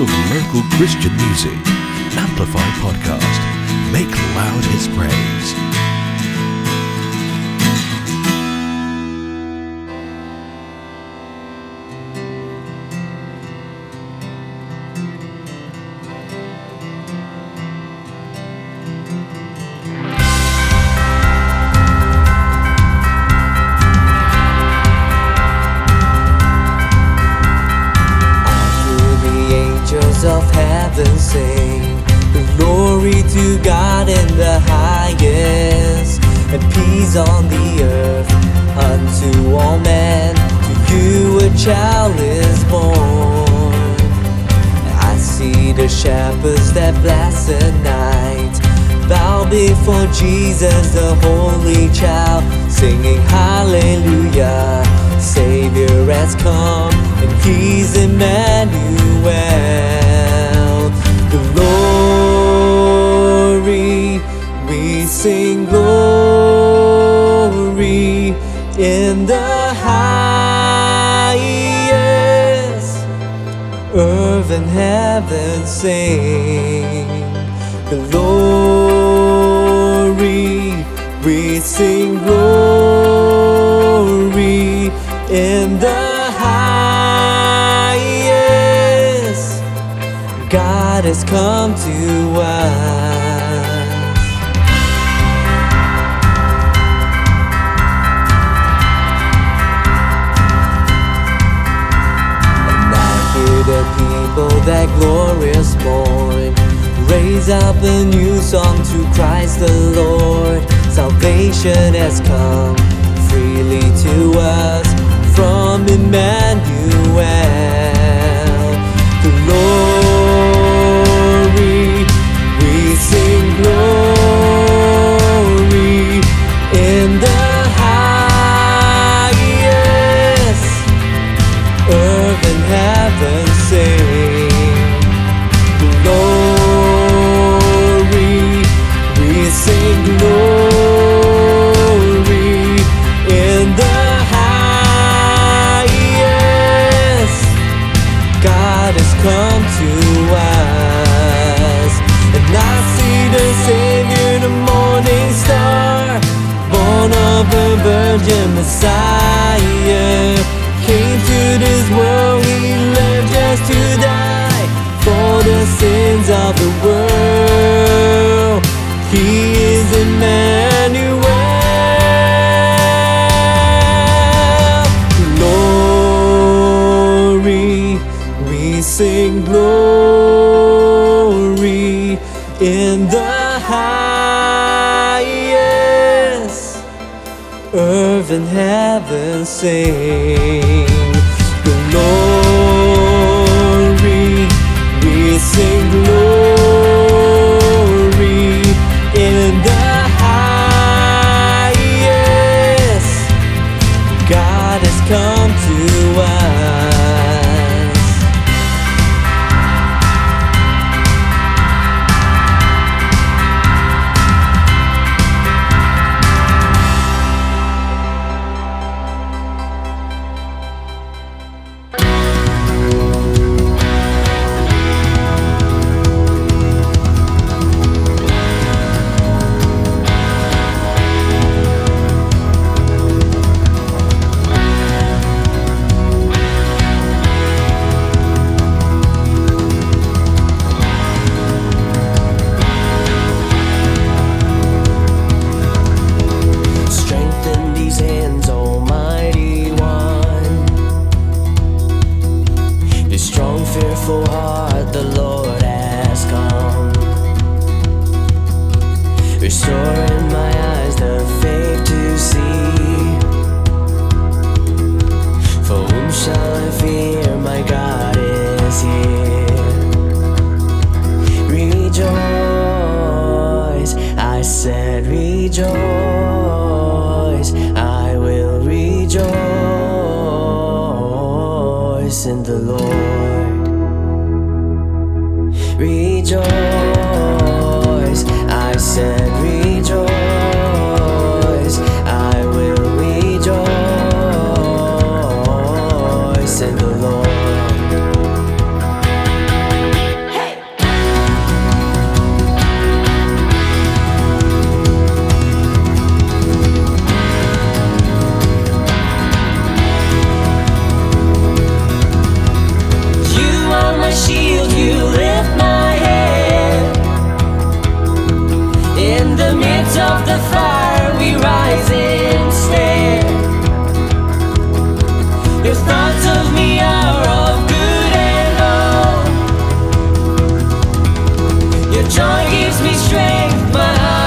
of local Christian music. Amplify Podcast. Make loud his praise. Shepherds that bless the night Bow before Jesus, the holy child, singing hallelujah. Savior has come, and he's Emmanuel. Glory, we sing glory in the and heaven sing. Glory we sing glory in the highest. God has come to us that glorious morn Raise up a new song to Christ the Lord. Salvation has come freely to us from Emmanuel Messiah. Came to this world he lived just to die for the sins of the world. He heaven I said, rejoice. Joy gives me strength, my heart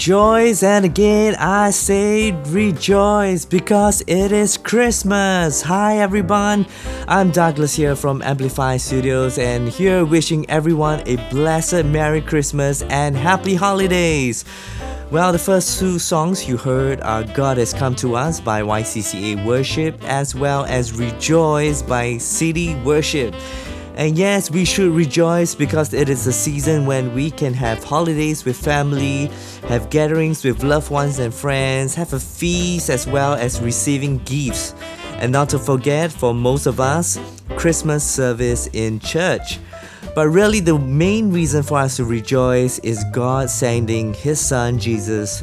Rejoice, and again I say rejoice because it is Christmas. Hi everyone, I'm Douglas here from Amplify Studios, and here wishing everyone a blessed Merry Christmas and Happy Holidays. Well, the first two songs you heard are God Has Come to Us by YCCA Worship, as well as Rejoice by City Worship. And yes, we should rejoice because it is a season when we can have holidays with family, have gatherings with loved ones and friends, have a feast as well as receiving gifts. And not to forget, for most of us, Christmas service in church. But really, the main reason for us to rejoice is God sending His Son Jesus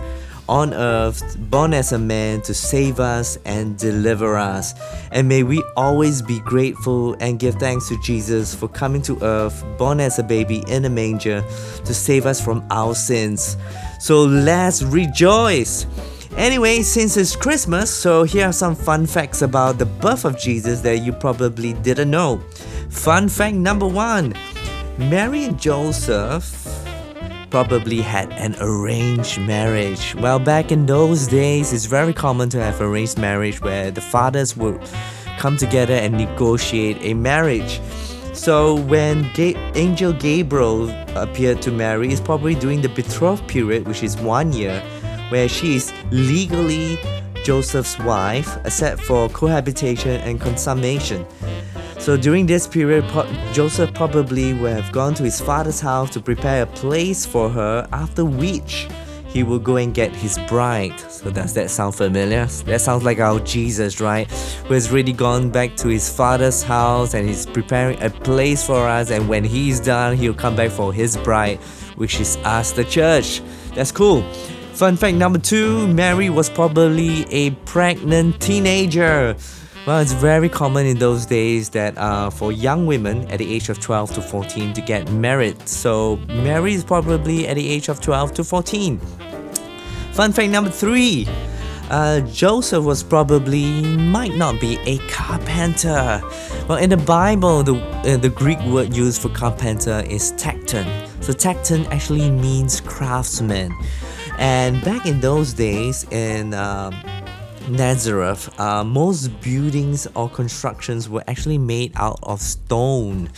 on earth, born as a man to save us and deliver us. And may we always be grateful and give thanks to Jesus for coming to earth, born as a baby in a manger, to save us from our sins. So let's rejoice! Anyway, since it's Christmas, so here are some fun facts about the birth of Jesus that you probably didn't know. Fun fact number one Mary and Joseph probably had an arranged marriage. Well, back in those days, it's very common to have arranged marriage where the fathers would come together and negotiate a marriage. So when Ga- Angel Gabriel appeared to Mary, it's probably during the betrothed period, which is one year, where she is legally Joseph's wife, except for cohabitation and consummation. So during this period, Joseph probably would have gone to his father's house to prepare a place for her, after which he will go and get his bride. So does that sound familiar? That sounds like our Jesus, right? Who has really gone back to his father's house and he's preparing a place for us. And when he's done, he'll come back for his bride, which is us, the church. That's cool. Fun fact number two Mary was probably a pregnant teenager. Well, it's very common in those days that uh, for young women at the age of 12 to 14 to get married. So, Mary is probably at the age of 12 to 14. Fun fact number three uh, Joseph was probably might not be a carpenter. Well, in the Bible, the, uh, the Greek word used for carpenter is tekton. So, tekton actually means craftsman. And back in those days, in um, Nazareth, uh, most buildings or constructions were actually made out of stone.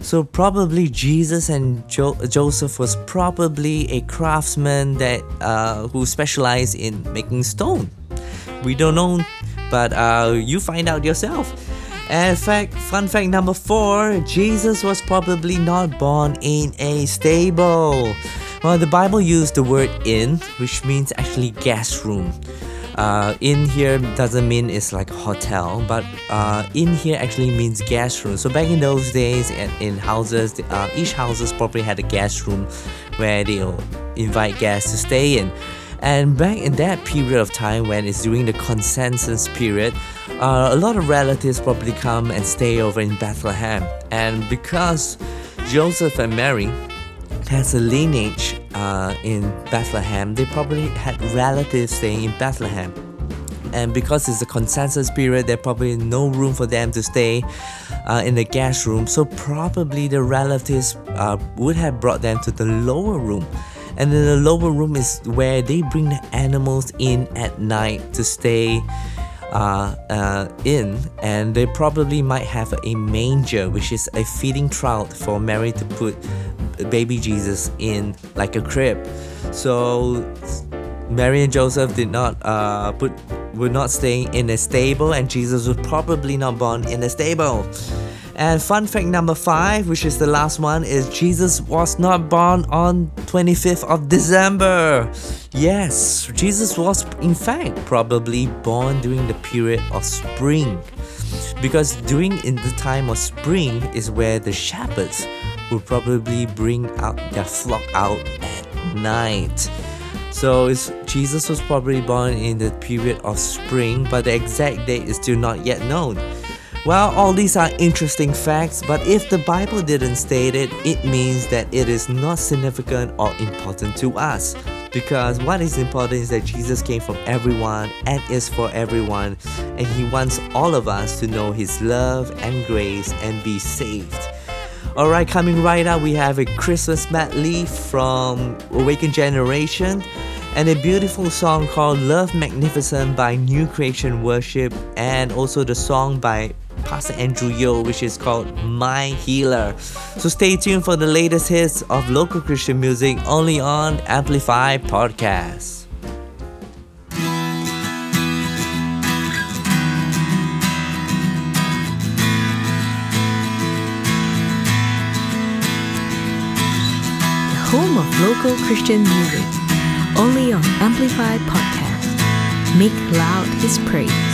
So probably Jesus and jo- Joseph was probably a craftsman that uh, who specialized in making stone. We don't know, but uh, you find out yourself. And fact, fun fact number four: Jesus was probably not born in a stable. Well, the Bible used the word "inn," which means actually guest room. Uh, in here doesn't mean it's like a hotel, but uh, in here actually means guest room. So back in those days, in, houses, uh, each houses probably had a guest room where they'll invite guests to stay in. And back in that period of time, when it's during the consensus period, uh, a lot of relatives probably come and stay over in Bethlehem. And because Joseph and Mary has a lineage uh, in Bethlehem, they probably had relatives staying in Bethlehem. And because it's a consensus period, there's probably no room for them to stay uh, in the guest room. So probably the relatives uh, would have brought them to the lower room. And then the lower room is where they bring the animals in at night to stay uh, uh, in, and they probably might have a manger, which is a feeding trough for Mary to put baby Jesus in, like a crib. So Mary and Joseph did not uh, put were not staying in a stable, and Jesus was probably not born in a stable. And fun fact number five, which is the last one, is Jesus was not born on 25th of December. Yes, Jesus was in fact probably born during the period of spring. Because during in the time of spring is where the shepherds would probably bring out their flock out at night. So Jesus was probably born in the period of spring, but the exact date is still not yet known. Well, all these are interesting facts, but if the Bible didn't state it, it means that it is not significant or important to us. Because what is important is that Jesus came from everyone and is for everyone, and He wants all of us to know His love and grace and be saved. Alright, coming right up, we have a Christmas medley from Awakened Generation and a beautiful song called Love Magnificent by New Creation Worship, and also the song by Pastor Andrew Yo, which is called My Healer. So stay tuned for the latest hits of local Christian music only on Amplify Podcast. Home of local Christian music, only on Amplify Podcast. Make loud his praise.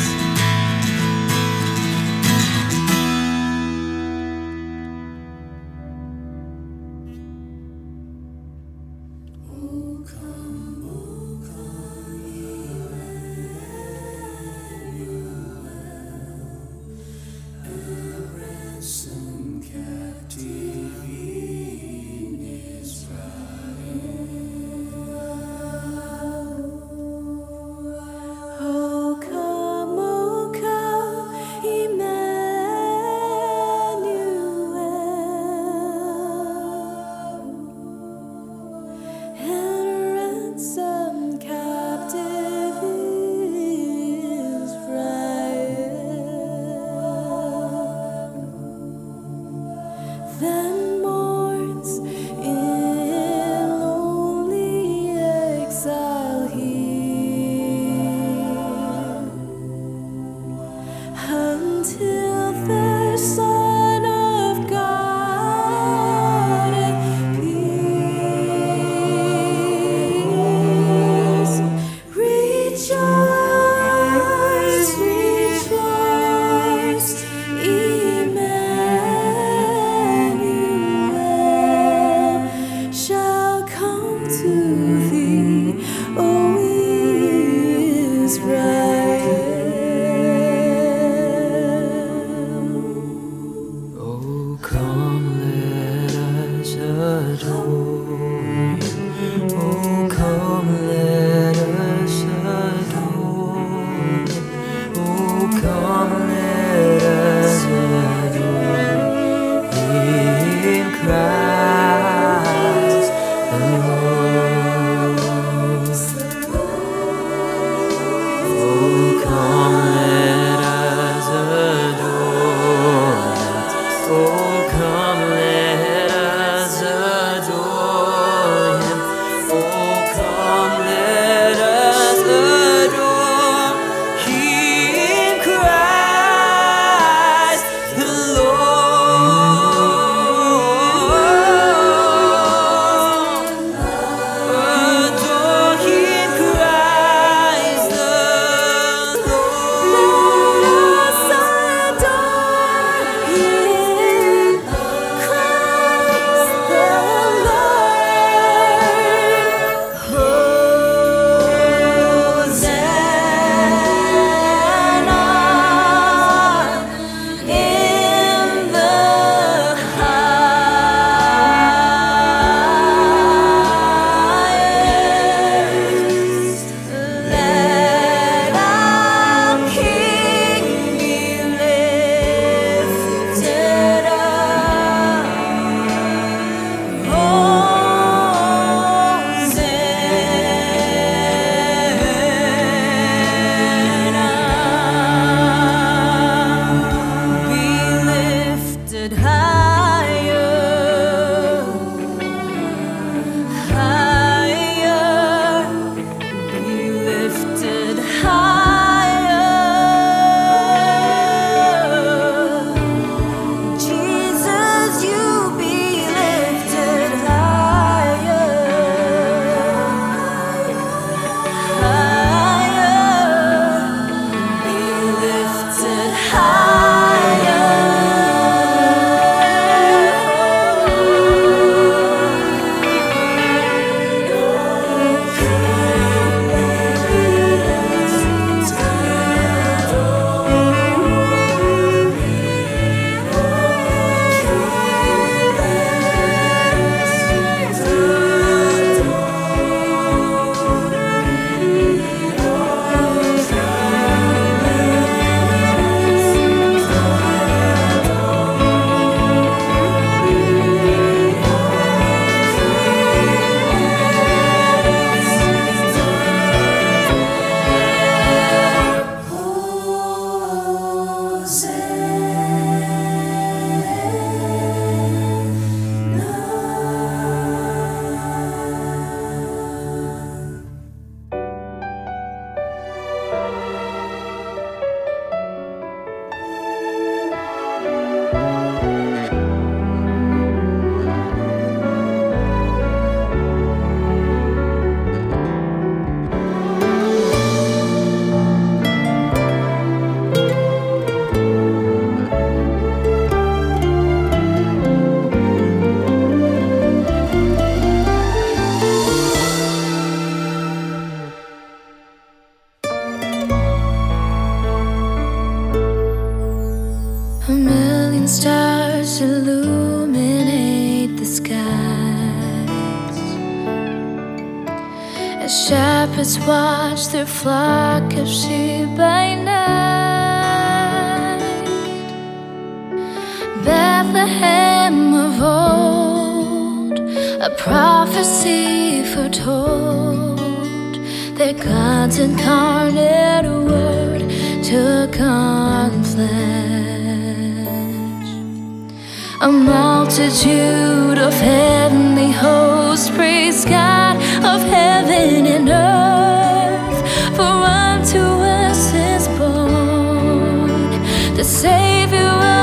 Shepherds watch their flock of sheep by night. Bethlehem of old, a prophecy foretold that God's incarnate word took on flesh. A multitude of heavenly hosts praise God of heaven and earth. For unto us is born the Savior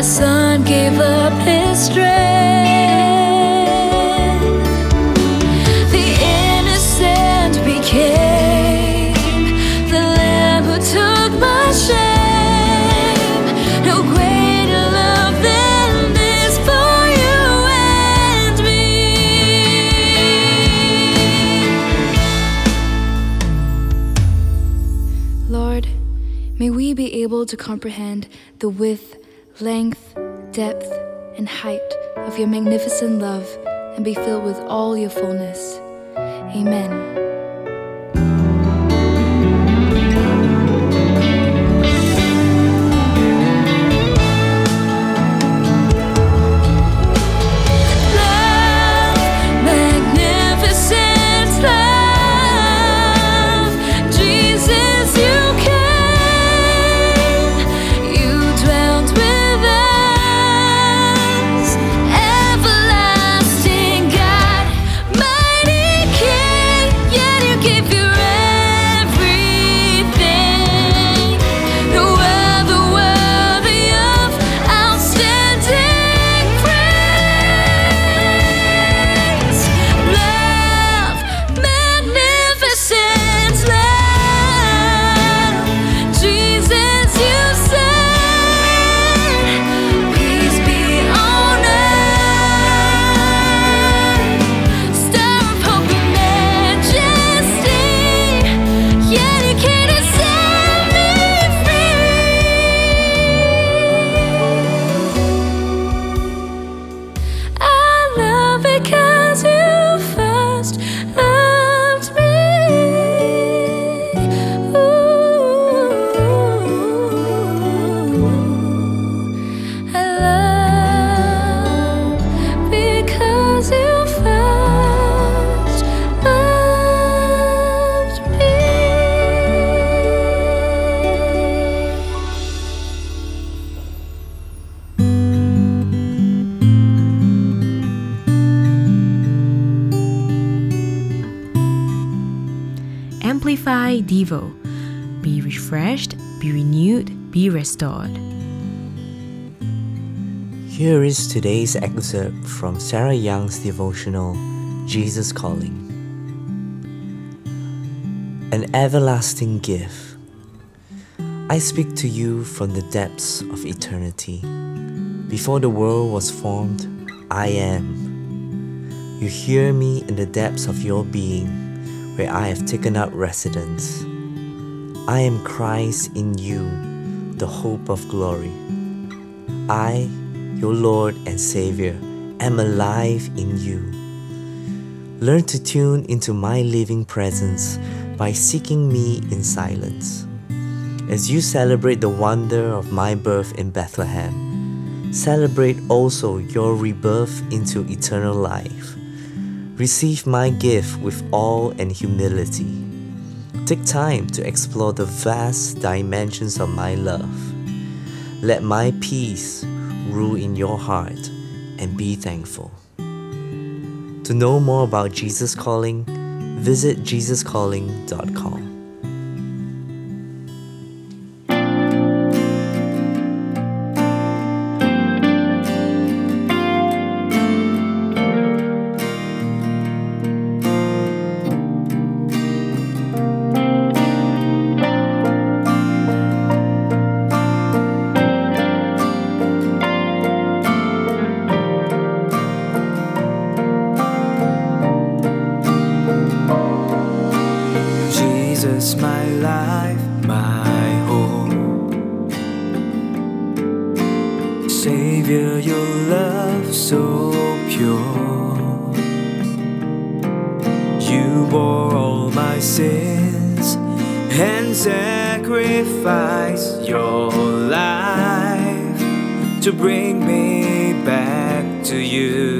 The sun gave up his strength. The innocent became the lamb who took my shame. No greater love than this for you and me. Lord, may we be able to comprehend the width, length, depth, and height of your magnificent love and be filled with all your fullness. Amen. Restored. Here is today's excerpt from Sarah Young's devotional, Jesus Calling. An everlasting gift. I speak to you from the depths of eternity. Before the world was formed, I am. You hear me in the depths of your being, where I have taken up residence. I am Christ in you, the hope of glory. I, your Lord and Savior, am alive in you. Learn to tune into my living presence by seeking me in silence. As you celebrate the wonder of my birth in Bethlehem, celebrate also your rebirth into eternal life. Receive my gift with awe and humility. Take time to explore the vast dimensions of my love. Let my peace rule in your heart and be thankful. To know more about Jesus Calling, visit jesuscalling.com. to bring me back to you.